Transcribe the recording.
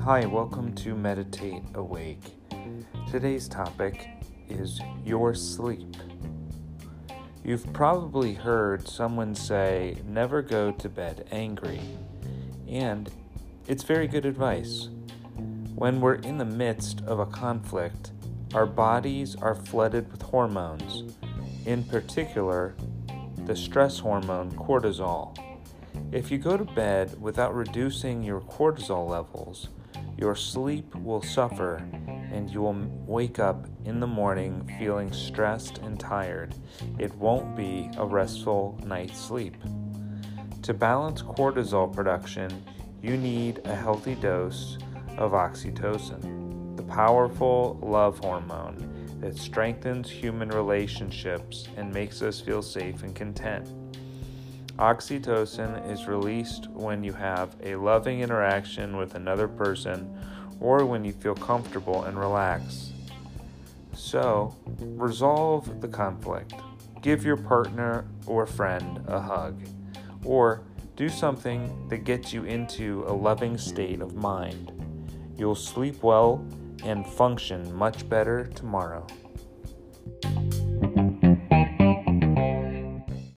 Hi, welcome to Meditate Awake. Today's topic is your sleep. You've probably heard someone say, never go to bed angry. And it's very good advice. When we're in the midst of a conflict, our bodies are flooded with hormones, in particular, the stress hormone cortisol. If you go to bed without reducing your cortisol levels, your sleep will suffer and you will wake up in the morning feeling stressed and tired. It won't be a restful night's sleep. To balance cortisol production, you need a healthy dose of oxytocin, the powerful love hormone that strengthens human relationships and makes us feel safe and content. Oxytocin is released when you have a loving interaction with another person or when you feel comfortable and relaxed. So, resolve the conflict. Give your partner or friend a hug, or do something that gets you into a loving state of mind. You'll sleep well and function much better tomorrow.